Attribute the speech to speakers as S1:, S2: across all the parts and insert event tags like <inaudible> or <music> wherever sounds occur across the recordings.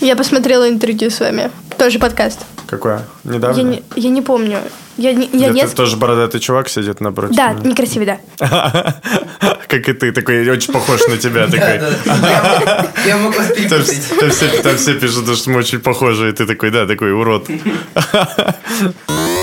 S1: Я посмотрела интервью с вами. Тоже подкаст.
S2: Какое? Недавно?
S1: Я не, я не помню. Я, не- я
S2: Где
S1: не...
S2: ты тоже бородатый чувак сидит напротив?
S1: Да,
S2: меня?
S1: некрасивый, да. <laughs>
S2: Как и ты, такой очень похож на тебя. Такой.
S3: Я мог вас
S2: там все пишут, что мы очень похожи, и ты такой, да, такой урод. <laughs>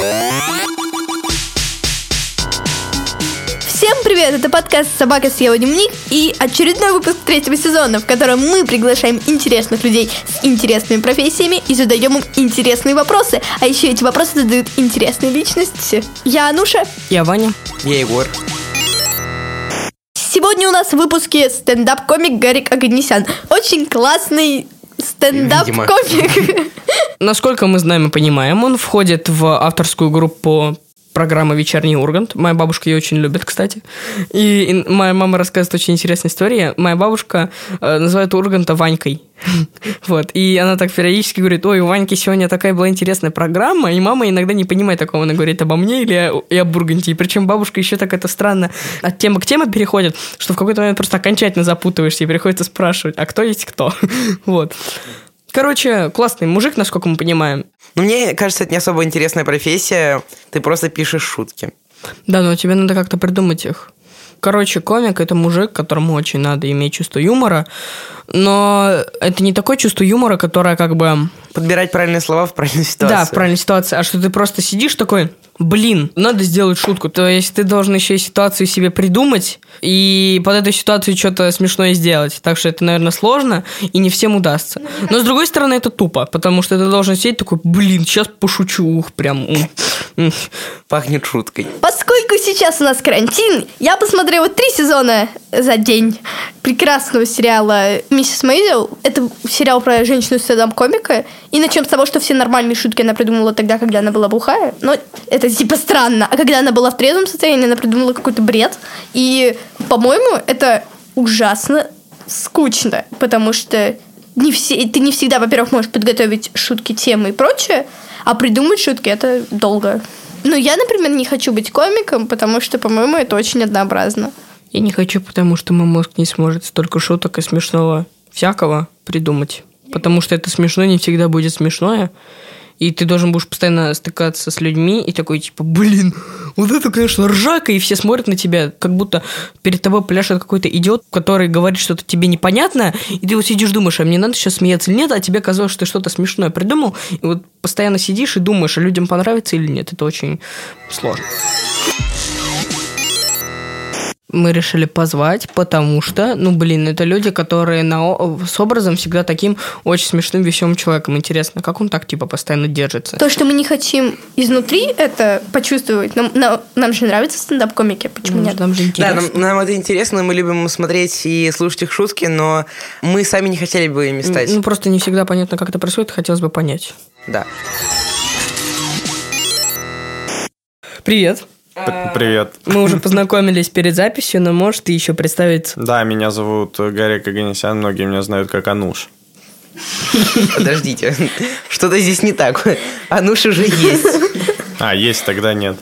S1: привет! Это подкаст «Собака съела дневник» и очередной выпуск третьего сезона, в котором мы приглашаем интересных людей с интересными профессиями и задаем им интересные вопросы. А еще эти вопросы задают интересные личности. Я Ануша.
S4: Я Ваня.
S3: Я Егор.
S1: Сегодня у нас в выпуске стендап-комик Гарик Аганесян. Очень классный стендап-комик. <laughs>
S4: Насколько мы знаем и понимаем, он входит в авторскую группу программы «Вечерний Ургант». Моя бабушка ее очень любит, кстати. И, и моя мама рассказывает очень интересные истории. Моя бабушка э, называет Урганта Ванькой. <laughs> Вот. И она так периодически говорит, ой, у Ваньки сегодня такая была интересная программа, и мама иногда не понимает такого. Она говорит обо мне или и об Урганте. И причем бабушка еще так это странно от темы к теме переходит, что в какой-то момент просто окончательно запутываешься и приходится спрашивать, а кто есть кто? <laughs> Вот. Короче, классный мужик, насколько мы понимаем.
S3: Ну, мне кажется, это не особо интересная профессия. Ты просто пишешь шутки.
S4: Да, но тебе надо как-то придумать их. Короче, комик это мужик, которому очень надо иметь чувство юмора, но это не такое чувство юмора, которое как бы...
S3: Подбирать правильные слова в правильной ситуации.
S4: Да, в правильной ситуации, а что ты просто сидишь такой, блин, надо сделать шутку. То есть ты должен еще и ситуацию себе придумать и под эту ситуацию что-то смешное сделать. Так что это, наверное, сложно и не всем удастся. Но с другой стороны, это тупо, потому что ты должен сидеть такой, блин, сейчас пошучу, ух, прям... м». <laughs>
S3: Пахнет шуткой.
S1: Поскольку сейчас у нас карантин, я посмотрела три сезона за день прекрасного сериала «Миссис Мейзел». Это сериал про женщину стендап-комика. И начнем с того, что все нормальные шутки она придумала тогда, когда она была бухая. Но это типа странно. А когда она была в трезвом состоянии, она придумала какой-то бред. И, по-моему, это ужасно скучно, потому что не все, ты не всегда, во-первых, можешь подготовить шутки, темы и прочее, а придумать шутки это долго. Ну, я, например, не хочу быть комиком, потому что, по-моему, это очень однообразно.
S4: Я не хочу, потому что мой мозг не сможет столько шуток и смешного всякого придумать. Потому что это смешно не всегда будет смешное. И ты должен будешь постоянно стыкаться с людьми и такой, типа, блин, вот это, конечно, ржака, и все смотрят на тебя, как будто перед тобой пляшет какой-то идиот, который говорит что-то тебе непонятное, и ты вот сидишь, думаешь, а мне надо сейчас смеяться или нет, а тебе казалось, что ты что-то смешное придумал, и вот постоянно сидишь и думаешь, а людям понравится или нет. Это очень сложно мы решили позвать, потому что, ну, блин, это люди, которые на, с образом всегда таким очень смешным, веселым человеком. Интересно, как он так, типа, постоянно держится?
S1: То, что мы не хотим изнутри это почувствовать. Нам, нам, нам же нравятся стендап-комики, почему
S4: Ну,
S1: нет?
S4: Нам же
S3: Да,
S4: интересно.
S3: нам, нам это интересно, мы любим смотреть и слушать их шутки, но мы сами не хотели бы ими стать.
S4: Ну, просто не всегда понятно, как это происходит, хотелось бы понять.
S3: Да.
S4: Привет.
S2: Привет.
S4: Мы уже познакомились перед записью, но можешь ты еще представиться?
S2: Да, меня зовут Гарик Аганесян, многие меня знают как Ануш.
S3: Подождите. Что-то здесь не так. Ануш уже есть.
S2: А, есть, тогда нет.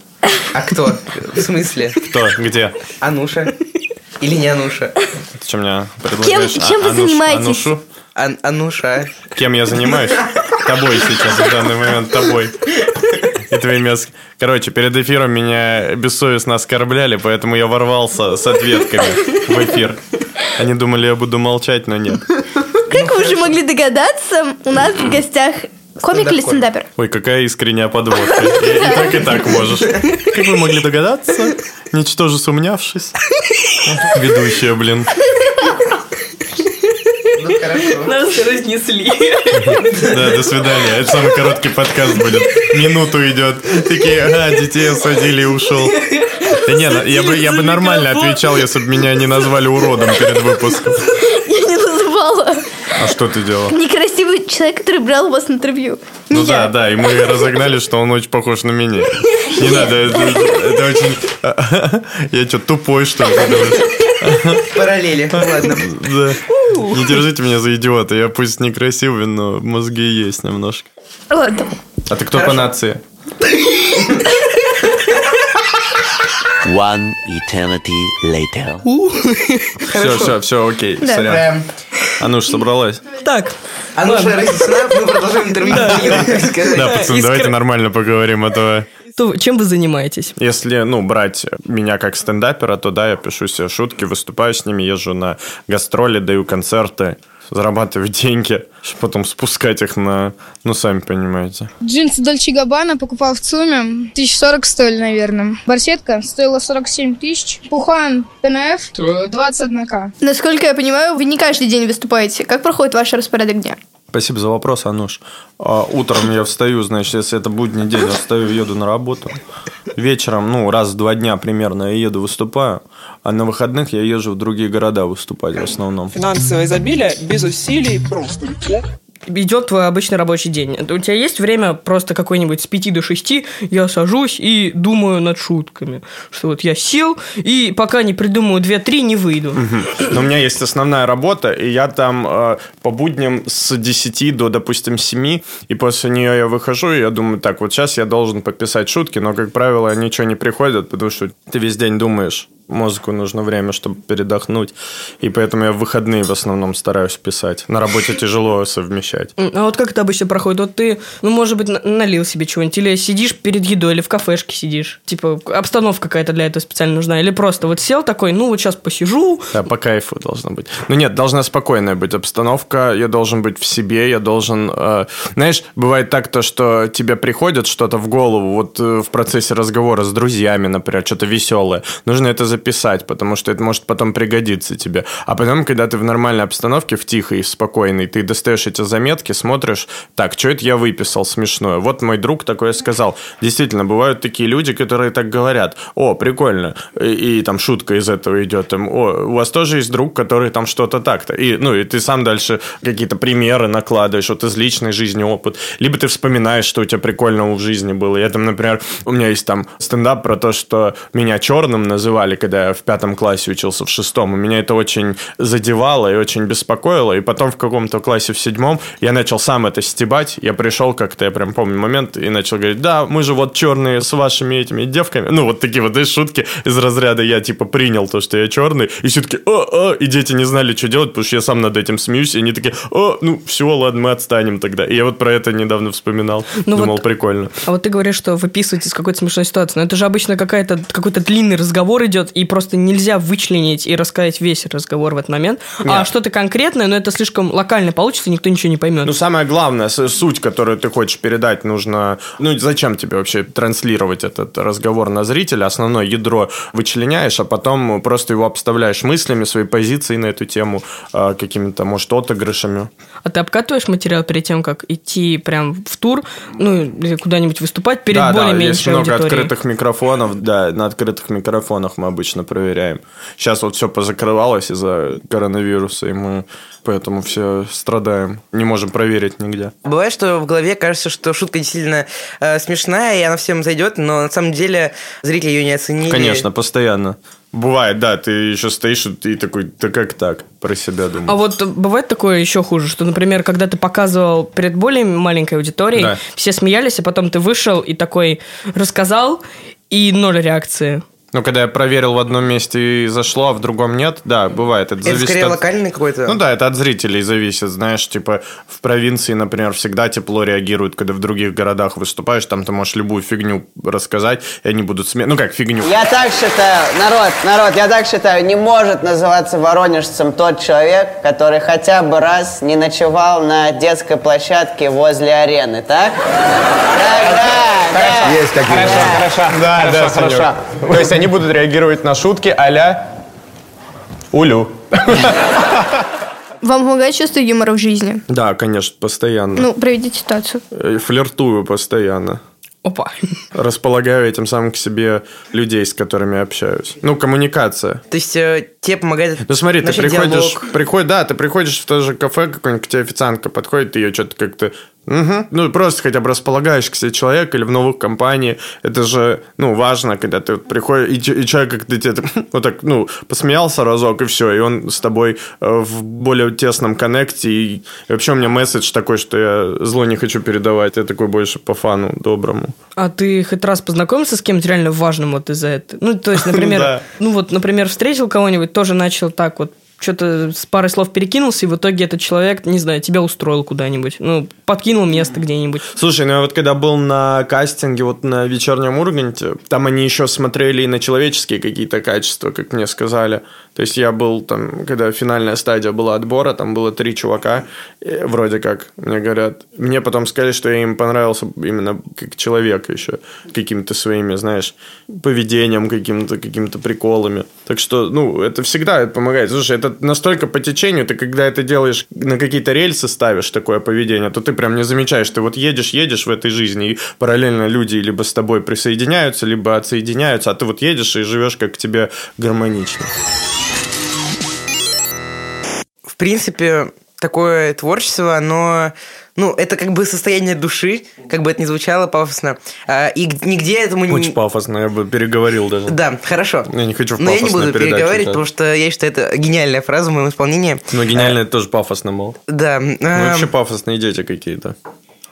S3: А кто? В смысле?
S2: Кто? Где?
S3: Ануша? Или не Ануша?
S2: Ты что мне предлагаешь?
S1: чем вы
S2: Ануш-
S1: занимаетесь?
S2: Анушу?
S3: Ан- Ануша.
S2: Кем я занимаюсь? Тобой сейчас, в данный момент тобой. И твоими... ос- Короче, перед эфиром меня бессовестно оскорбляли, поэтому я ворвался с ответками в эфир. Они думали, я буду молчать, но нет.
S1: Как вы уже могли догадаться, у нас в гостях комик или стендапер?
S2: Ой, какая искренняя подводка. И так, и так можешь. Как вы могли догадаться, ничтоже сумнявшись. Ведущая, блин.
S3: Ну, хорошо.
S4: Нас разнесли.
S2: Да, до свидания. Это самый короткий подкаст будет. Минуту идет. Такие, ага, детей осадили и ушел. Да не, ну, я бы, я бы нормально отвечал, если бы меня не назвали уродом перед выпуском.
S1: Я не называла.
S2: А что ты делал?
S1: Некрасивый человек, который брал у вас интервью. Не
S2: Ну да,
S1: я.
S2: да, и мы разогнали, что он очень похож на меня. Не надо, это, это очень... <laughs> Я что, тупой, что ли? <laughs>
S3: Параллели. Ладно.
S2: Не держите меня за идиота, я пусть некрасивый, но мозги есть немножко.
S1: Ладно.
S2: А ты кто по нации?
S5: One eternity later.
S2: Все, все, все, окей, сорян.
S3: Эм,
S2: Ануш, собралась?
S4: Так,
S3: А ну что, мы продолжаем интервью.
S2: Да, пацаны, давайте нормально поговорим, а то...
S4: то чем вы занимаетесь?
S2: Если, ну, брать меня как стендапера, то да, я пишу себе шутки, выступаю с ними, езжу на гастроли, даю концерты, зарабатываю деньги, чтобы потом спускать их на... Ну, сами понимаете.
S5: Джинсы Дольче Габбана покупал в ЦУМе. 1040 стоили, наверное. Барсетка стоила 47 тысяч. Пухан ТНФ 21к.
S1: Насколько я понимаю, вы не каждый день выступаете. Как проходит ваш распорядок дня?
S2: Спасибо за вопрос, Ануш. А, Утром я встаю, значит, если это будний день, я встаю еду на работу. Вечером, ну, раз в два дня примерно я еду, выступаю. А на выходных я езжу в другие города выступать в основном.
S6: финансовое изобилие без усилий.
S4: Идет твой обычный рабочий день. У тебя есть время просто какой-нибудь с 5 до 6, я сажусь и думаю над шутками. Что вот я сел, и пока не придумаю 2-3, не выйду.
S2: Но у меня есть основная работа, и я там э, по будням с 10 до, допустим, 7, и после нее я выхожу, и я думаю, так, вот сейчас я должен пописать шутки, но, как правило, ничего не приходит, потому что ты весь день думаешь, мозгу нужно время, чтобы передохнуть, и поэтому я в выходные в основном стараюсь писать. На работе тяжело совмещать.
S4: А вот как это обычно проходит? Вот ты, ну, может быть, на- налил себе чего-нибудь, или сидишь перед едой, или в кафешке сидишь. Типа, обстановка какая-то для этого специально нужна. Или просто вот сел такой, ну, вот сейчас посижу.
S2: Да, по кайфу должно быть. Ну нет, должна спокойная быть обстановка, я должен быть в себе, я должен... э, знаешь, бывает так, то, что тебе приходит что-то в голову, вот э, в процессе разговора с друзьями, например, что-то веселое. Нужно это записать, потому что это может потом пригодиться тебе. А потом, когда ты в нормальной обстановке, в тихой, в спокойной, ты достаешь эти заметки, смотришь, так, что это я выписал смешное? Вот мой друг такое сказал. Действительно, бывают такие люди, которые так говорят. О, прикольно. И, и там шутка из этого идет. Там, О, у вас тоже есть друг, который там что-то так-то. И, ну, и ты сам дальше какие-то примеры накладываешь, вот из личной жизни опыт. Либо ты вспоминаешь, что у тебя прикольного в жизни было. Я там, например, у меня есть там стендап про то, что меня черным называли, когда я в пятом классе учился, в шестом. И меня это очень задевало и очень беспокоило. И потом в каком-то классе в седьмом я начал сам это стебать. Я пришел как-то, я прям помню момент, и начал говорить, да, мы же вот черные с вашими этими девками. Ну, вот такие вот, знаешь, шутки из разряда я типа принял то, что я черный. И все таки о, о, и дети не знали, что делать, потому что я сам над этим смеюсь. И они такие, о, ну, все, ладно, мы отстанем тогда. И я вот про это недавно вспоминал.
S4: Ну
S2: Думал,
S4: вот-
S2: прикольно.
S4: А вот ты говоришь, что выписываете из какой-то смешной ситуации. Но это же обычно какая-то, какой-то длинный разговор идет, и просто нельзя вычленить и рассказать весь разговор в этот момент. А
S2: Нет.
S4: что-то конкретное, но это слишком локально получится, никто ничего не поймет.
S2: Ну, самое главное, суть, которую ты хочешь передать, нужно... Ну, зачем тебе вообще транслировать этот разговор на зрителя? Основное ядро вычленяешь, а потом просто его обставляешь мыслями, своей позицией на эту тему, э, какими-то, может, отыгрышами.
S4: А ты обкатываешь материал перед тем, как идти прям в тур, ну, или куда-нибудь выступать перед
S2: да, да,
S4: более
S2: есть много
S4: аудиторией?
S2: открытых микрофонов, да, на открытых микрофонах мы обычно проверяем. Сейчас вот все позакрывалось из-за коронавируса, и мы поэтому все страдаем, не можем проверить нигде.
S3: Бывает, что в голове кажется, что шутка действительно э, смешная, и она всем зайдет, но на самом деле зрители ее не оценили.
S2: Конечно, постоянно. Бывает, да, ты еще стоишь и такой, да как так, про себя думаешь.
S4: А вот бывает такое еще хуже, что, например, когда ты показывал перед более маленькой аудиторией,
S2: Да.
S4: все смеялись, а потом ты вышел и такой рассказал, и ноль реакции.
S2: Ну, когда я проверил в одном месте и зашло, а в другом нет, да, бывает. Это,
S3: Это
S2: зависит
S3: скорее
S2: от...
S3: локальный какой-то.
S2: Ну да, это от зрителей зависит, знаешь, типа в провинции, например, всегда тепло реагируют, когда в других городах выступаешь, там ты можешь любую фигню рассказать, и они будут смеяться. Ну как, фигню.
S7: Я так считаю, народ, народ, я так считаю, не может называться воронежцем тот человек, который хотя бы раз не ночевал на детской площадке возле арены, так? Так, да, да.
S8: Есть такие.
S2: Хорошо, да, да, хорошо. То есть они будут реагировать на шутки а-ля Улю.
S1: Вам помогает чувство юмора в жизни?
S2: Да, конечно, постоянно.
S1: Ну, проведите ситуацию.
S2: Э, Флиртую постоянно.
S4: Опа.
S2: Располагаю этим самым к себе людей, с которыми общаюсь. Ну, коммуникация.
S3: То есть э, тебе помогает
S2: Ну смотри, ты приходишь,
S3: диалог.
S2: приходишь, да, ты приходишь в то же кафе, какое-нибудь к тебе официантка подходит, ты ее что-то как-то, мгм. ну просто хотя бы располагаешь к себе человека или в новых компании, это же, ну, важно, когда ты вот приходишь, и, и человек как-то тебе вот так, ну, посмеялся разок, и все, и он с тобой э, в более тесном коннекте, и, и вообще у меня месседж такой, что я зло не хочу передавать, я такой больше по фану доброму.
S4: А ты хоть раз познакомился с кем-то реально важным вот из-за этого? Ну, то есть, <laughs> например, ну вот, например, встретил кого-нибудь, тоже начал так вот что-то с парой слов перекинулся, и в итоге этот человек, не знаю, тебя устроил куда-нибудь. Ну, подкинул место где-нибудь.
S2: Слушай, ну я вот когда был на кастинге вот на вечернем Урганте, там они еще смотрели и на человеческие какие-то качества, как мне сказали. То есть я был там, когда финальная стадия была отбора, там было три чувака, э, вроде как, мне говорят. Мне потом сказали, что я им понравился именно как человек еще, какими-то своими, знаешь, поведением, каким-то какими-то приколами. Так что, ну, это всегда помогает. Слушай, это настолько по течению, ты когда это делаешь, на какие-то рельсы ставишь такое поведение, то ты прям не замечаешь, ты вот едешь, едешь в этой жизни, и параллельно люди либо с тобой присоединяются, либо отсоединяются, а ты вот едешь и живешь как тебе гармонично.
S3: В принципе, такое творчество, оно ну, это как бы состояние души, как бы это ни звучало пафосно. А, и нигде этому не...
S2: Очень пафосно, я бы переговорил даже.
S3: Да, хорошо.
S2: Я не хочу в
S3: Но я не буду
S2: передачу,
S3: переговаривать,
S2: да.
S3: потому что я считаю, это гениальная фраза в моем исполнении.
S2: Но гениально это тоже пафосно, мол.
S3: Да.
S2: Ну,
S3: а,
S2: вообще пафосные дети какие-то.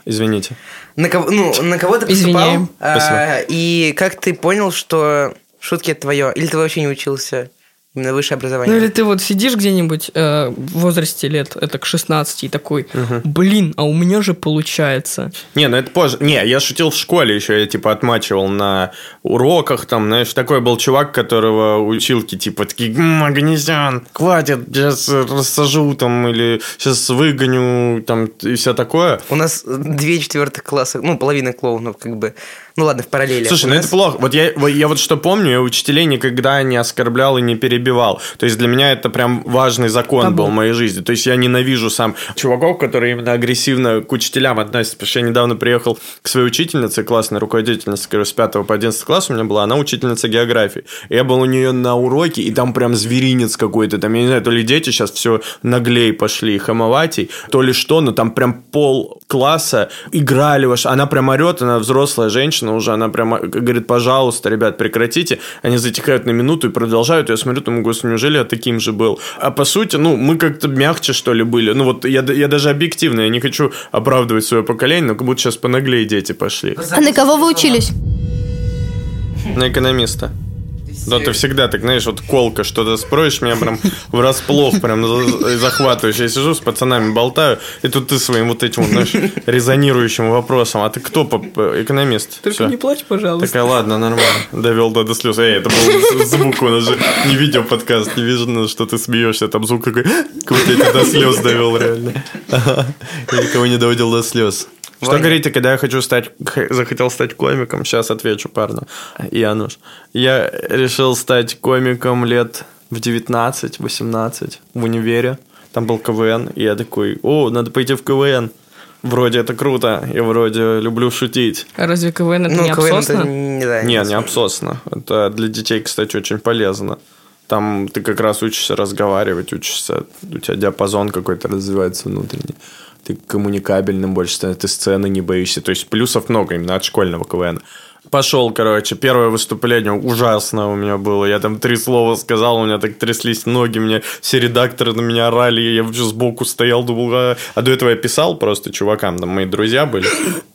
S2: Извините.
S3: на, кого, ну, на кого ты
S4: Извиняем.
S3: поступал? а,
S2: Спасибо.
S3: и как ты понял, что шутки это твое? Или ты вообще не учился? Именно высшее образование?
S4: Ну или ты вот сидишь где-нибудь э, в возрасте лет, это к 16, и такой, блин, а у меня же получается.
S2: Не, ну это позже. Не, я шутил в школе еще, я типа отмачивал на уроках, там, знаешь, такой был чувак, которого училки типа такие, «М, Агнезян, хватит, сейчас рассажу там, или сейчас выгоню, там, и все такое.
S3: У нас две четвертых класса, ну, половина клоунов, как бы. Ну ладно, в параллели.
S2: Слушай, ну
S3: нас-
S2: это плохо. Вот я, вот я вот что помню, я учителей никогда не оскорблял и не перебивал. То есть для меня это прям важный закон
S4: Табу.
S2: был в моей жизни. То есть я ненавижу сам чуваков, которые именно агрессивно к учителям относятся. Потому что я недавно приехал к своей учительнице, классной руководительнице, которая с 5 по 11 класс у меня была, она учительница географии. Я был у нее на уроке, и там прям зверинец какой-то. Там, я не знаю, то ли дети сейчас все наглей пошли, хамоватей, то ли что, но там прям пол класса играли. Она прям орет, она взрослая женщина уже, она прям говорит, пожалуйста, ребят, прекратите. Они затихают на минуту и продолжают. Я смотрю, думаю, господи, неужели я таким же был? А по сути, ну, мы как-то мягче, что ли, были. Ну, вот я, я даже объективно, я не хочу оправдывать свое поколение, но как будто сейчас понаглее дети пошли.
S1: А на кого вы учились?
S2: На экономиста. Да, ты всегда так, знаешь, вот колка, что-то спросишь, меня прям <laughs> врасплох, прям за- захватываешь. Я сижу с пацанами, болтаю, и тут ты своим вот этим, знаешь, резонирующим вопросом. А ты кто, экономист?
S4: Только
S2: Всё.
S4: не плачь, пожалуйста.
S2: Такая, ладно, нормально. Довел до, до слез. Эй, это был звук, у нас же не видео подкаст, не видно, что ты смеешься. Там звук такой, как будто я тебя до слез довел реально. <laughs> Я никого не доводил до слез. Что
S3: Ваня.
S2: говорите, когда я хочу стать, захотел стать комиком? Сейчас отвечу парню. Януш. Я решил стать комиком лет в 19-18 в универе. Там был КВН, и я такой, о, надо пойти в КВН. Вроде это круто, я вроде люблю шутить.
S4: А разве КВН это
S3: Ну,
S4: не
S3: КВН это
S4: обсосно?
S3: не, да,
S2: Не, не обсосно. Это для детей, кстати, очень полезно. Там ты как раз учишься разговаривать, учишься, у тебя диапазон какой-то развивается внутренний. Коммуникабельным больше становишься, ты сцены не боишься. То есть плюсов много именно от школьного КВН. Пошел, короче, первое выступление ужасно у меня было. Я там три слова сказал, у меня так тряслись ноги, мне все редакторы на меня орали, я вообще сбоку стоял, думал, а, а до этого я писал просто чувакам, там мои друзья были.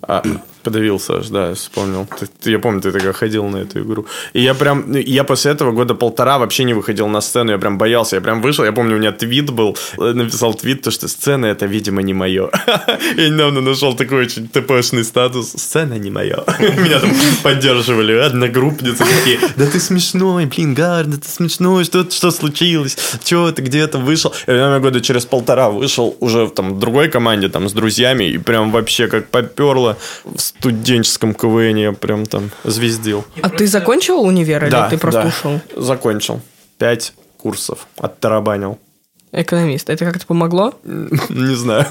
S2: А, подавился аж, да, вспомнил. Ты- ты- я помню, ты тогда ходил на эту игру. И я прям, я после этого года полтора вообще не выходил на сцену, я прям боялся, я прям вышел, я помню, у меня твит был, э, написал твит, то, что сцена это, видимо, не мое. <laughs> Я недавно нашел такой очень тпшный статус, сцена не мое. <laughs> Меня там поддерживали одногруппницы такие, да ты смешной, блин, Гар, да ты смешной, что, что случилось, что ты где-то вышел. И я года через полтора вышел уже в там, другой команде, там, с друзьями, и прям вообще как поперло в студенческом КВН, я прям там звездил.
S4: А ты закончил универ или
S2: Да,
S4: ты просто
S2: да.
S4: ушел?
S2: Закончил. Пять курсов. Оттарабанил.
S4: Экономист. Это как-то помогло? <laughs>
S2: Не знаю.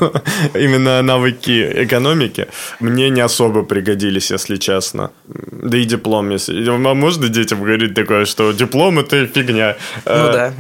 S2: Именно навыки экономики мне не особо пригодились, если честно. Да и диплом, если... А Можно детям говорить такое, что диплом это фигня?
S3: Ну
S2: Э,
S3: да.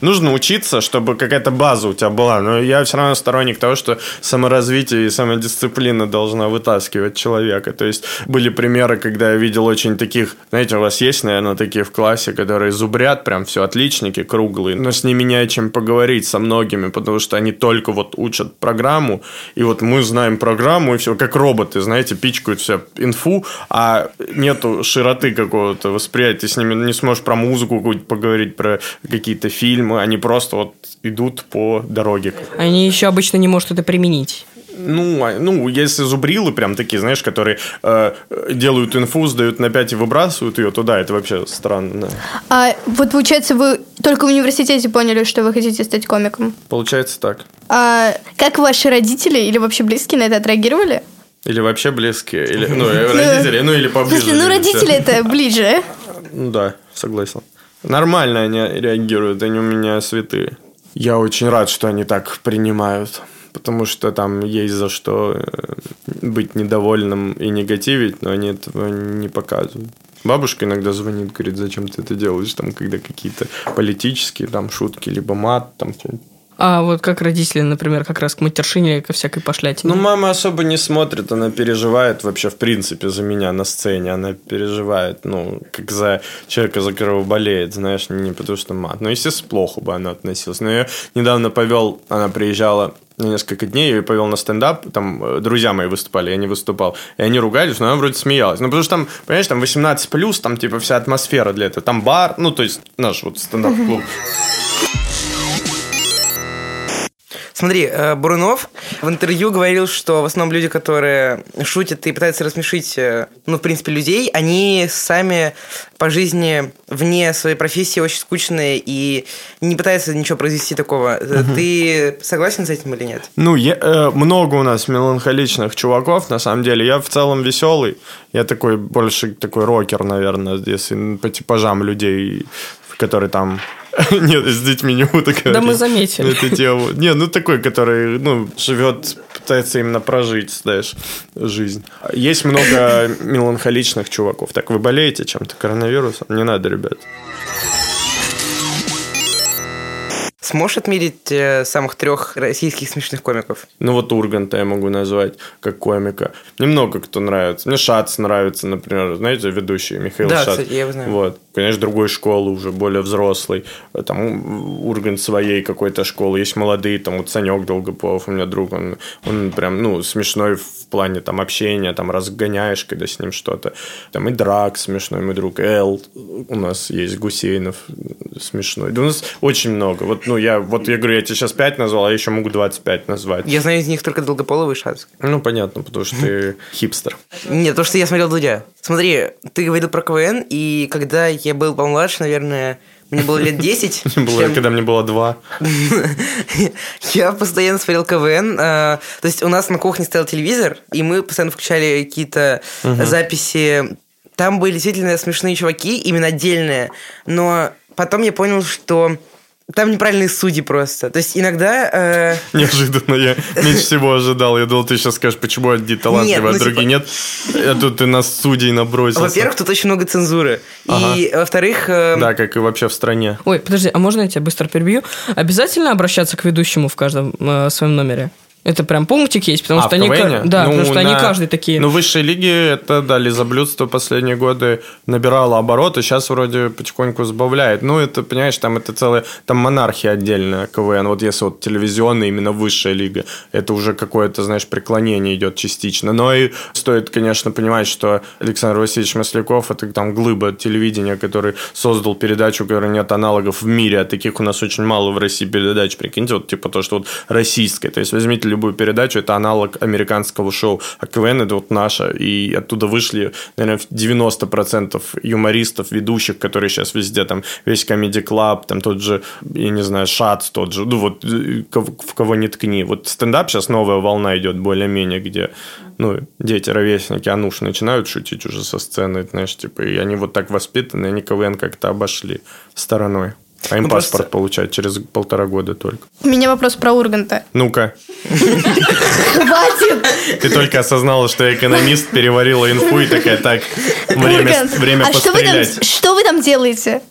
S2: Нужно учиться, чтобы какая-то база у тебя была. Но я все равно сторонник того, что саморазвитие и самодисциплина должна вытаскивать человека. То есть были примеры, когда я видел очень таких, знаете, у вас есть, наверное, такие в классе, которые зубрят, прям все отличники, круглые, но с ними не о чем поговорить со многими, потому что они только вот учат программу, и вот мы знаем программу, и все, как роботы, знаете, пичкают все инфу, а нету широты какого-то восприятия, ты с ними не сможешь про музыку поговорить, про какие-то фильмы, фильмы, они просто вот идут по дороге.
S4: Они еще обычно не могут это применить.
S2: Ну, а- ну, если зубрилы прям такие, знаешь, которые э, делают инфу, сдают на 5 и выбрасывают ее туда, это вообще странно. да.
S1: А вот получается, вы только в университете поняли, что вы хотите стать комиком.
S2: Получается так.
S1: А как ваши родители или вообще близкие на это отреагировали?
S2: Или вообще близкие, или, <laughs> ну, э, родители, ну, или поближе.
S1: смысле, ну родители это ближе.
S2: Ну да, согласен. Нормально они реагируют, они у меня святые. Я очень рад, что они так принимают. Потому что там есть за что э, быть недовольным и негативить, но они этого не показывают. Бабушка иногда звонит, говорит, зачем ты это делаешь, там, когда какие-то политические там шутки, либо мат, там что-нибудь.
S4: А вот как родители, например, как раз к матершине или ко всякой пошлятине.
S2: Ну, мама особо не смотрит, она переживает вообще, в принципе, за меня на сцене. Она переживает, ну, как за человека, за которого болеет, знаешь, не потому что мат. Ну, естественно, плохо бы она относилась. Но я недавно повел, она приезжала на несколько дней, я ее повел на стендап, там э, друзья мои выступали, я не выступал, и они ругались, но она вроде смеялась. Ну, потому что там, понимаешь, там 18 плюс, там типа вся атмосфера для этого. Там бар, ну, то есть наш вот стендап-клуб.
S3: Смотри, э, Бурунов в интервью говорил, что в основном люди, которые шутят и пытаются рассмешить, э, ну, в принципе, людей, они сами по жизни вне своей профессии очень скучные и не пытаются ничего произвести такого. Э, Ты согласен с этим или нет?
S2: Ну, я- э, много у нас меланхоличных чуваков, на самом деле. Я в целом веселый. Я такой, больше такой рокер, наверное, если по типажам людей, которые там... <laughs> Нет, с детьми не буду говорить.
S4: Да мы заметили.
S2: Эту тему. Не, ну такой, который, ну, живет, пытается именно прожить, знаешь, жизнь. Есть много меланхоличных чуваков. Так, вы болеете чем-то? Коронавирусом? Не надо, ребят.
S3: Сможешь отметить э, самых трех российских смешных комиков?
S2: Ну вот Урганта я могу назвать как комика. Немного кто нравится. Мне Шац нравится, например, знаете, ведущий Михаил
S3: Да,
S2: Шац.
S3: кстати, я его знаю.
S2: Вот. Конечно, другой школы уже, более взрослый. Там Ургант своей какой-то школы. Есть молодые, там вот Санек Долгополов, у меня друг, он, он прям, ну, смешной в плане там общения, там разгоняешь, когда с ним что-то. Там и Драк смешной, мой друг, Эл у нас есть, Гусейнов смешной. Да у нас очень много. Вот, ну, я, вот я говорю, я тебе сейчас 5 назвал, а я еще могу 25 назвать.
S3: Я знаю из них только Долгополова и Шацк.
S2: Ну, понятно, потому что ты <laughs> хипстер.
S3: Нет, то, что я смотрел Дудя. Смотри, ты говорил про КВН, и когда я был помладше, наверное, мне было лет 10. <laughs>
S2: Было,
S3: чем-
S2: когда мне было два. <laughs>
S3: Я постоянно смотрел КВН. э, То есть у нас на кухне стоял телевизор, и мы постоянно включали какие-то записи. Там были действительно смешные чуваки, именно отдельные. Но потом я понял, что там неправильные судьи просто. То есть иногда... э,
S2: Неожиданно я меньше всего ожидал. Я думал, ты сейчас скажешь, почему одни талантливые,
S3: ну,
S2: а другие
S3: типа-
S2: нет. А тут ты нас судей набросился.
S3: Во-первых, тут очень много цензуры.
S2: Ага.
S3: И во-вторых... э,
S2: Да, как и вообще в стране.
S4: Ой, подожди, а можно я тебя быстро перебью? Обязательно обращаться к ведущему в каждом э, своем номере? Это прям пунктик есть, потому
S2: А,
S4: что они... Да,
S2: Ну,
S4: потому что они
S2: на-
S4: каждый такие.
S2: Ну, в высшей лиге это, да, лизоблюдство последние годы набирало обороты, сейчас вроде потихоньку сбавляет. Ну, это, понимаешь, там это целая, там монархия отдельная КВН. Вот если вот телевизионная, именно высшая лига, это уже какое-то, знаешь, преклонение идет частично. Но и стоит, конечно, понимать, что Александр Васильевич Масляков это там глыба телевидения, который создал передачу, которой нет аналогов в мире, а таких у нас очень мало в России передач, прикиньте, вот типа то, что вот российское. То есть возьмите любую передачу, это аналог американского шоу, а КВН это вот наша, и оттуда вышли, наверное, 90% юмористов, ведущих, которые сейчас везде, там, весь Comedy Club, там тот же, я не знаю, Шац тот же, ну вот, э, в кого не ткни. Вот стендап сейчас новая волна идет более-менее, где, ну, дети, ровесники, Ануш начинают шутить уже со сцены, знаешь, типа, и они вот так воспитаны, они КВН как-то обошли стороной. А им
S3: Ну,
S2: паспорт
S3: просто-
S2: получать через полтора года только.
S1: У меня вопрос про Урганта.
S2: Ну-ка,
S1: Хватит!
S2: ты только осознала, что я экономист, переварила инфу и такая, так, время, время
S1: а что вы, там, что вы там делаете?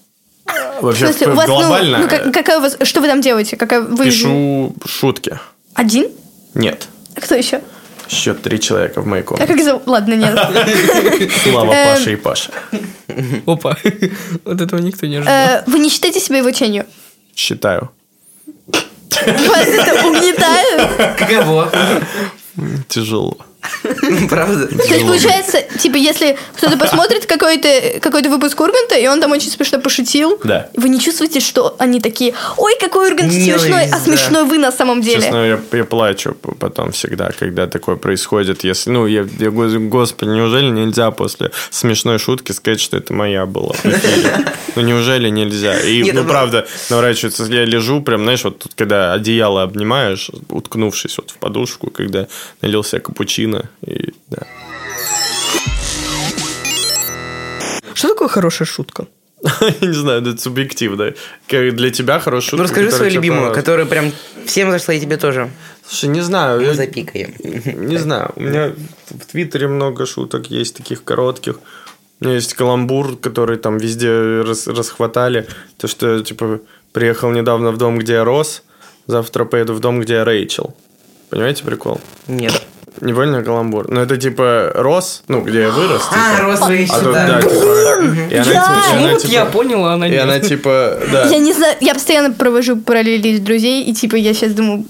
S2: Вообще,
S1: В смысле, у вас, ну,
S2: глобально
S1: ну, как- какая у вас, что вы там делаете? Какая вы
S2: пишу шутки.
S1: Один?
S2: Нет.
S1: А Кто еще?
S2: Еще три человека в моей
S1: А
S2: комнате.
S1: как зовут? Ладно, нет. <laughs>
S2: Слава,
S1: Эм,
S2: Паша и Паша.
S4: Опа. вот этого никто не ожидал.
S1: Э, Вы не считаете себя его тенью?
S2: Считаю.
S1: Вас это угнетает?
S3: Каково?
S2: Тяжело.
S3: Ну, Правда?
S1: То есть, получается, типа, если кто-то посмотрит какой-то какой выпуск Урганта, и он там очень смешно пошутил,
S2: Да.
S1: вы не чувствуете, что они такие, ой, какой Ургант
S3: Милый,
S1: смешной, а
S3: да.
S1: смешной вы на самом деле.
S2: Честно, я, я плачу потом всегда, когда такое происходит. Если, ну, я, я говорю, господи, неужели нельзя после смешной шутки сказать, что это моя была? Ну, неужели нельзя? И,
S3: Нет,
S2: ну,
S3: ну,
S2: правда, наворачивается, я лежу, прям, знаешь, вот тут, когда одеяло обнимаешь, уткнувшись вот в подушку, когда налил себе капучино, и, да.
S4: Что такое хорошая шутка? <laughs>
S2: Я не знаю, это субъективно. Как Для тебя хорошая шутка.
S3: Ну, расскажи свою любимую, которая прям всем зашла и тебе тоже.
S2: Слушай, не знаю.
S3: Мы
S2: я-
S3: запикаем. <laughs>
S2: Не знаю, у меня в Твиттере много шуток есть, таких коротких. У меня есть каламбур, который там везде рас- расхватали. То, что, типа, приехал недавно в дом, где я рос, завтра поеду в дом, где я Рэйчел. Понимаете прикол?
S3: Нет.
S2: Не понял каламбур? Ну, это типа рос, ну, где я вырос.
S3: А,
S2: типа.
S3: Рос
S2: А тут,
S3: да.
S2: да, типа, и она, типа, и она,
S4: вот
S2: типа-
S4: я поняла, она
S2: И она, типа, да.
S1: Я не знаю, я постоянно провожу параллели из друзей, и типа я сейчас думаю,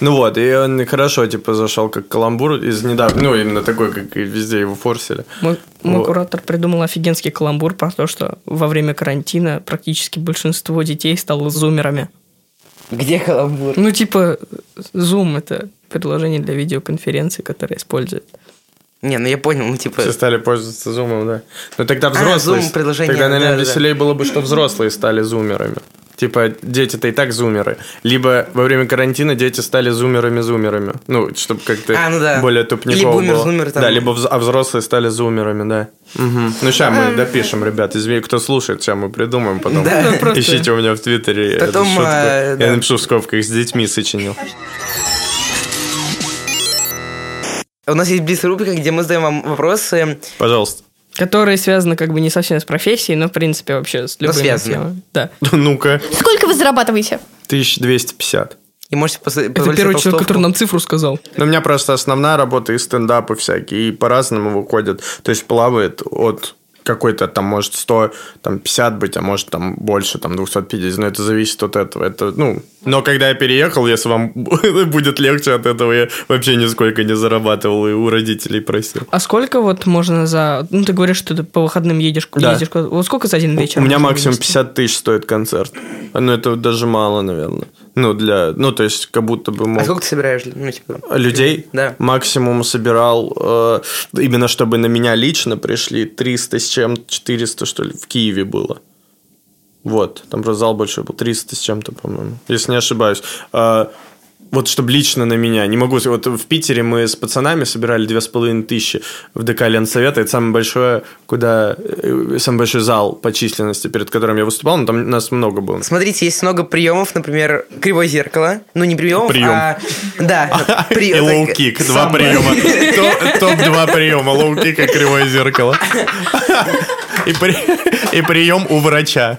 S2: Ну вот, и он хорошо, типа, зашел как каламбур из недавно, ну, именно такой, как и везде его форсили.
S4: Мой, мой
S2: Вот.
S4: куратор придумал офигенский каламбур про то, что во время карантина практически большинство детей стало зумерами.
S3: Где каламбур?
S4: Ну, типа, Zoom — это приложение для видеоконференции, которое использует.
S3: Не, ну я понял, ну типа...
S2: Все стали пользоваться зумом, да. Но тогда взрослые...
S3: Zoom приложение,
S2: Тогда, наверное,
S3: да, да, да.
S2: веселее было бы, что взрослые стали зумерами. Типа, дети-то и так зумеры. Либо во время карантина дети стали зумерами-зумерами. Ну, чтобы как-то
S3: А, ну да.
S2: более тупниково
S3: Или бумер,
S2: было.
S3: зумер там.
S2: Да, либо вз- а взрослые стали зумерами, да. Мгм. Ну, сейчас мы допишем, ребят. Извини, кто слушает, сейчас мы придумаем потом.
S3: Да. Ну,
S4: просто-
S2: Ищите у меня в Твиттере эту
S3: Потом,
S2: шутку.
S3: а, да.
S2: Я напишу в скобках, с детьми сочинил.
S3: У нас есть блиц-рубрика, где мы задаем вам вопросы.
S2: Пожалуйста.
S4: Которые связаны как бы не совсем с профессией, но, в принципе, вообще с любыми
S3: связаны.
S4: темами. Да. <laughs>
S2: Ну-ка.
S1: сколько вы зарабатываете?
S2: 1250.
S3: И можете пос-
S4: Это первый
S3: себе
S4: человек, который
S3: толстовку.
S4: нам цифру сказал.
S2: Ну, у меня просто основная работа и стендапы всякие, и по-разному выходят. То есть плавает от какой-то там может 100, там 50 быть, а может там больше, там 250, но это зависит от этого. Это, ну, но когда я переехал, если вам <laughs> будет легче от этого, я вообще нисколько не зарабатывал и у родителей просил.
S4: А сколько вот можно за... Ну, ты говоришь, что ты по выходным едешь,
S2: Да.
S4: ездишь Вот сколько за один вечер?
S2: У меня максимум
S4: вынести?
S2: 50 тысяч стоит концерт. Ну, это даже мало, наверное. Ну, для... Ну, то есть, как будто бы мог...
S3: А сколько ты собираешь? Ну, типа...
S2: людей.
S3: Да.
S2: Максимум собирал, э, именно чтобы на меня лично пришли, 300 с чем-то, 400, что ли, в Киеве было. Вот, там просто зал большой был, 300 с чем-то, по-моему, если не ошибаюсь. Э, вот чтобы лично на меня, не могу, вот в Питере мы с пацанами собирали две с половиной тысячи в ДК Ленсовета, это самое большое, куда, э, самый большой зал по численности, перед которым я выступал, но там нас много было.
S3: Смотрите, есть много приемов, например, кривое зеркало. Ну, не приемов,
S2: Прием.
S3: а... Да. <laughs>
S2: И лоу-кик, два приема. <laughs> Топ- Топ-два приема. Лоу-кик и кривое зеркало. <laughs> И, при- и прием у врача.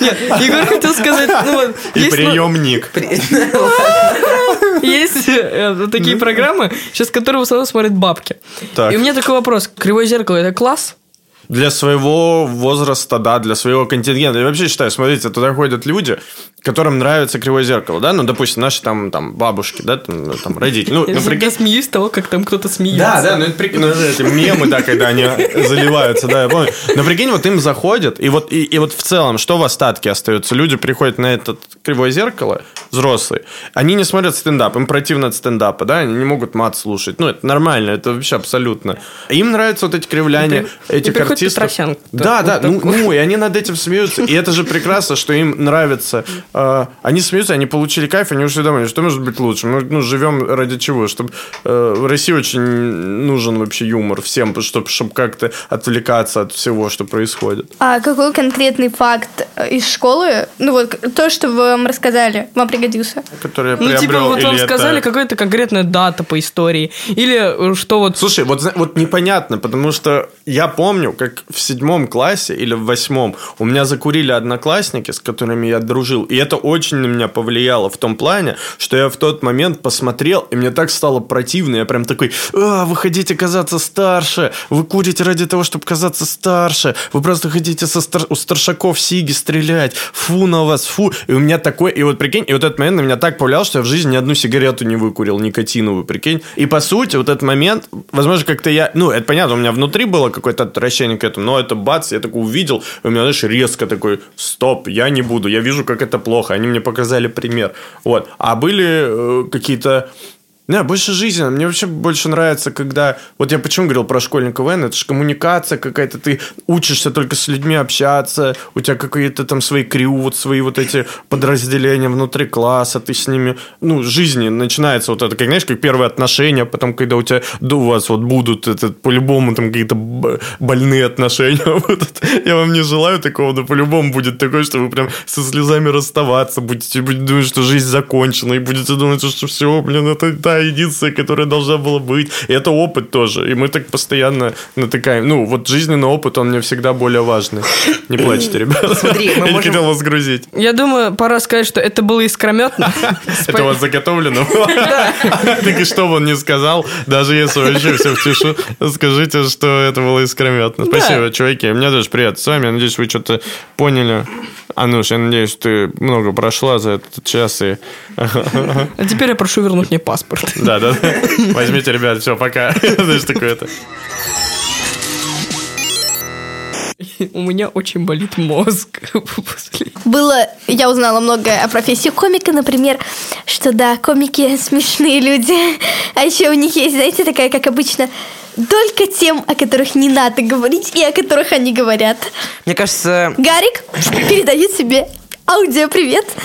S4: Нет, Егор хотел сказать, ну вот,
S2: И
S4: есть, ну,
S2: приемник.
S3: При- <laughs>
S4: есть э, такие программы, сейчас которые в основном смотрят бабки.
S2: Так.
S4: И у меня такой вопрос. Кривое зеркало это класс?
S2: Для своего возраста, да, для своего контингента. Я вообще считаю, смотрите, туда ходят люди, которым нравится кривое зеркало, да, ну, допустим, наши там, там бабушки, да, там, там родители. Ну,
S4: Я
S2: ну, прикинь,
S4: смеюсь того, как там кто-то смеется.
S2: Да, да, ну это прикинь, ну, эти мемы, да, когда они заливаются, да, я помню. Но прикинь, вот им заходят, и вот, и, и вот в целом, что в остатке остается? Люди приходят на это кривое зеркало, взрослые, они не смотрят стендап, им противно от стендапа, да, они не могут мат слушать. Ну, это нормально, это вообще абсолютно. Им нравятся вот эти кривляния
S4: И и
S2: этих
S4: приходит
S2: артистов.
S4: Петросян.
S2: Да, да, ну, ну, и они над этим смеются, и это же прекрасно, что им нравится. Э, Они смеются, они получили кайф, они ушли домой. Что может быть лучше? Мы ну, живем ради чего? Чтобы в России очень нужен вообще юмор всем, чтобы, чтобы как-то отвлекаться от всего, что происходит.
S1: А какой конкретный факт э, из школы, ну вот то, что вы вам рассказали, вам пригодился?
S2: Который я
S4: Ну,
S2: приобрел,
S4: типа, вот вам
S2: это-
S4: сказали какая-то конкретная дата по истории. Или э, что вот...
S2: Слушай, вот, вот непонятно, потому что Я помню, как в седьмом классе или в восьмом у меня закурили одноклассники, с которыми я дружил, и это очень на меня повлияло в том плане, что я в тот момент посмотрел, и мне так стало противно, я прям такой, а, вы хотите казаться старше, вы курите ради того, чтобы казаться старше, вы просто хотите со стар... у старшаков сиги стрелять, фу на вас, фу, и у меня такой, и вот прикинь, и вот этот момент на меня так повлиял, что я в жизни ни одну сигарету не выкурил, никотиновую, прикинь, и по сути вот этот момент, возможно, как-то я, ну, это понятно, у меня внутри было какое-то отвращение к этому, но это бац, я такой увидел, и у меня, знаешь, резко такой, стоп, я не буду, я вижу, как это плохо, они мне показали пример, вот, а были э, какие-то не, больше жизненно. Мне вообще больше нравится, когда... Вот я почему говорил про школьник КВН, это же коммуникация какая-то, ты учишься только с людьми общаться, у тебя какие-то там свои крю, вот свои вот эти подразделения внутри класса, ты с ними... Ну, жизни начинается вот это, как, знаешь, как первые отношения, потом, когда у тебя, да, у вас вот будут это, по-любому там какие-то больные отношения. <laughs> Вот. Я вам не желаю такого, но по-любому будет такое, что вы прям со слезами расставаться будете, будете думать, что жизнь закончена, и будете думать, что все, блин, это та единственная, которая должна была быть. И это опыт тоже. И мы так постоянно натыкаем. Ну, вот жизненный опыт, он мне всегда более важный. Не плачьте, ребята.
S3: Смотри, мы
S2: Я не
S3: можем-
S2: хотел вас грузить.
S4: Я думаю, пора сказать, что это было искрометно. <laughs>
S2: Это у вас заготовлено? <laughs> Так и что бы он не сказал, даже если вообще все в тишу, скажите, что это было искрометно. Спасибо, чуваки. Мне тоже приятно с вами. Я надеюсь, вы что-то поняли. Ануш, я надеюсь, ты много прошла за этот час и...
S4: А теперь я прошу вернуть мне паспорт.
S2: Да, да. Возьмите, ребят, все, пока. <laughs> Знаешь, такое это.
S4: У меня очень болит мозг. <laughs> после-
S1: Было, я узнала многое о профессии комика, например, что да, комики смешные люди, а еще у них есть, знаете, такая, как обычно, только тем, о которых не надо говорить и о которых они говорят.
S3: Мне кажется,
S1: Гарик передает себе аудиопривет.
S3: а,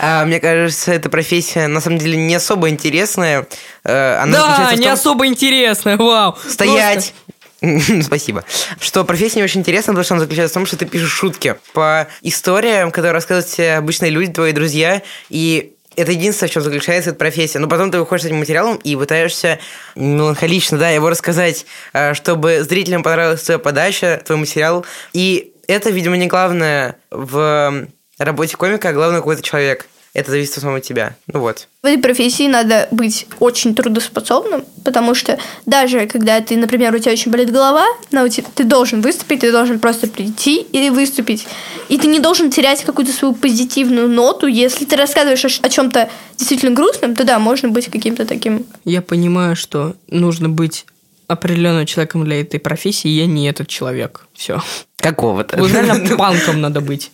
S3: мне кажется, эта профессия на самом деле не особо интересная. Э, Она
S4: Да,
S3: в
S4: не
S3: том-
S4: особо интересно, вау.
S3: Стоять! <laughs> Спасибо. Что профессия не очень интересна, потому что она заключается в том, что ты пишешь шутки по историям, которые рассказывают тебе обычные люди, твои друзья, и это единственное, в чем заключается эта профессия. Но потом ты выходишь с этим материалом и пытаешься меланхолично, да, его рассказать, э, чтобы зрителям понравилась твоя подача, твой материал. И это, видимо, не главное в работе комика, а главное какой-то человек. Это зависит в основном от тебя. Ну вот.
S1: В этой профессии надо быть очень трудоспособным, потому что даже когда ты, например, у тебя очень болит голова, но у тебя- ты должен выступить, ты должен просто прийти и выступить. И ты не должен терять какую-то свою позитивную ноту. Если ты рассказываешь о, чем-то действительно грустном, то да, можно быть каким-то таким.
S4: Я понимаю, что нужно быть определенным человеком для этой профессии, я не этот человек. Все.
S3: Какого-то.
S4: Вот реально <laughs> панком надо быть.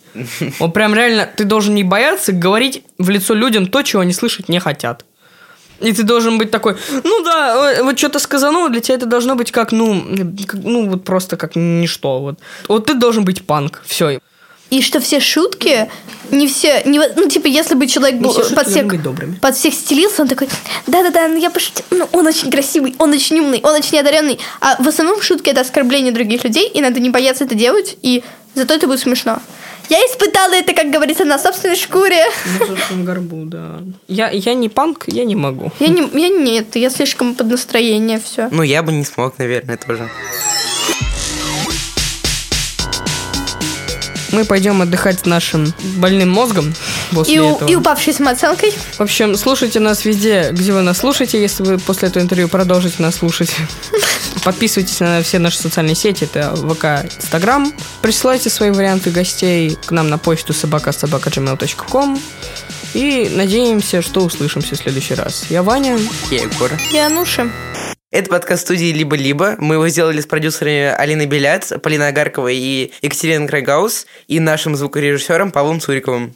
S4: Вот прям реально, ты должен не бояться говорить в лицо людям то, чего они слышать не хотят. И ты должен быть такой, ну да, вот что-то сказано, для тебя это должно быть как, ну, как- ну вот просто как ничто. Вот, вот ты должен быть панк, все.
S1: И что все шутки, не все, не, ну типа, если бы человек был
S4: все
S1: под, всех,
S4: быть добрыми.
S1: под всех стелился, он такой, да-да-да, ну я пошутил, ну он очень красивый, он очень умный, он очень одаренный. А в основном шутки это оскорбление других людей, и надо не бояться это делать, и зато это будет смешно. Я испытала это, как говорится, на собственной шкуре.
S4: На собственном горбу, да. Я, я не панк, я не могу.
S1: Я не, я нет, я слишком под настроение все.
S3: Ну, я бы не смог, наверное, тоже.
S4: Мы пойдем отдыхать с нашим больным мозгом после
S1: И,
S4: этого.
S1: и упавшей самооценкой.
S4: В общем, слушайте нас везде, где вы нас слушаете, если вы после этого интервью продолжите нас слушать. <laughs> Подписывайтесь на все наши социальные сети, это ВК, Инстаграм. Присылайте свои варианты гостей к нам на почту собака.gmail.com И надеемся, что услышимся в следующий раз. Я Ваня.
S3: Я Егор.
S1: И Ануша.
S3: Это подкаст студии «Либо-либо». Мы его сделали с продюсерами Алиной Беляц, Полиной Агарковой и Екатериной Крайгаус и нашим звукорежиссером Павлом Цуриковым.